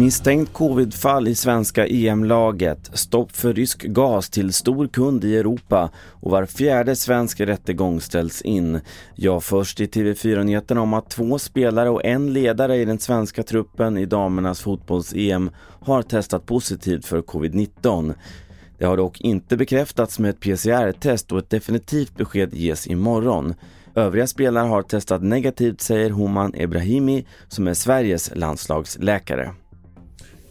Misstänkt covidfall i svenska EM-laget, stopp för rysk gas till stor kund i Europa och var fjärde svensk rättegång ställs in. Jag först i TV4-nyheterna om att två spelare och en ledare i den svenska truppen i damernas fotbolls-EM har testat positivt för covid-19. Det har dock inte bekräftats med ett PCR-test och ett definitivt besked ges imorgon. Övriga spelare har testat negativt säger Homan Ebrahimi som är Sveriges landslagsläkare.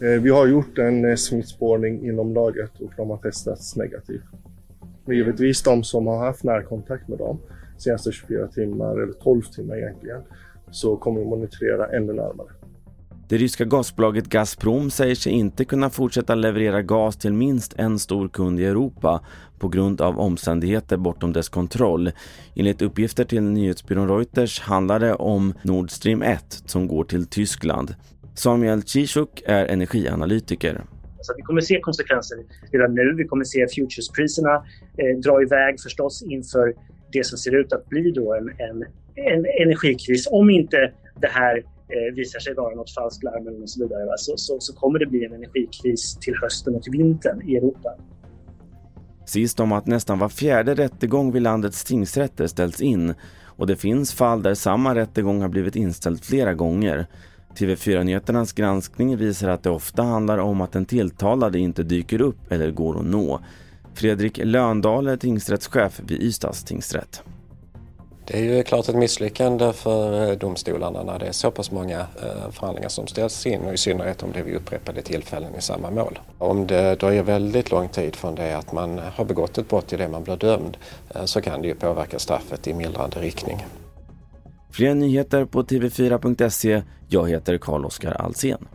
Eh, vi har gjort en eh, smittspårning inom laget och de har testats negativt. Men givetvis de som har haft närkontakt med dem senaste 24 timmar, eller 12 timmar egentligen, så kommer vi monitorera ännu närmare. Det ryska gasbolaget Gazprom säger sig inte kunna fortsätta leverera gas till minst en stor kund i Europa på grund av omständigheter bortom dess kontroll. Enligt uppgifter till nyhetsbyrån Reuters handlar det om Nord Stream 1 som går till Tyskland. Samuel Cishuk är energianalytiker. Så vi kommer se konsekvenser redan nu. Vi kommer se futurespriserna eh, dra iväg förstås inför det som ser ut att bli då en, en, en energikris. Om inte det här eh, visar sig vara något falskt larm och så vidare, va? Så, så, så kommer det bli en energikris till hösten och till vintern i Europa. Sist om att nästan var fjärde rättegång vid landets tingsrätter ställs in och det finns fall där samma rättegång har blivit inställd flera gånger. TV4-nyheternas granskning visar att det ofta handlar om att den tilltalade inte dyker upp eller går att nå. Fredrik Löndahl är tingsrättschef vid Ystads tingsrätt. Det är ju klart ett misslyckande för eh, domstolarna när det är så pass många eh, förhandlingar som ställs in och i synnerhet om det är vid upprepade tillfällen i samma mål. Om det dröjer väldigt lång tid från det att man har begått ett brott till det man blir dömd eh, så kan det ju påverka straffet i mildrande riktning. Fler nyheter på tv4.se. Jag heter Carl-Oskar Alsen.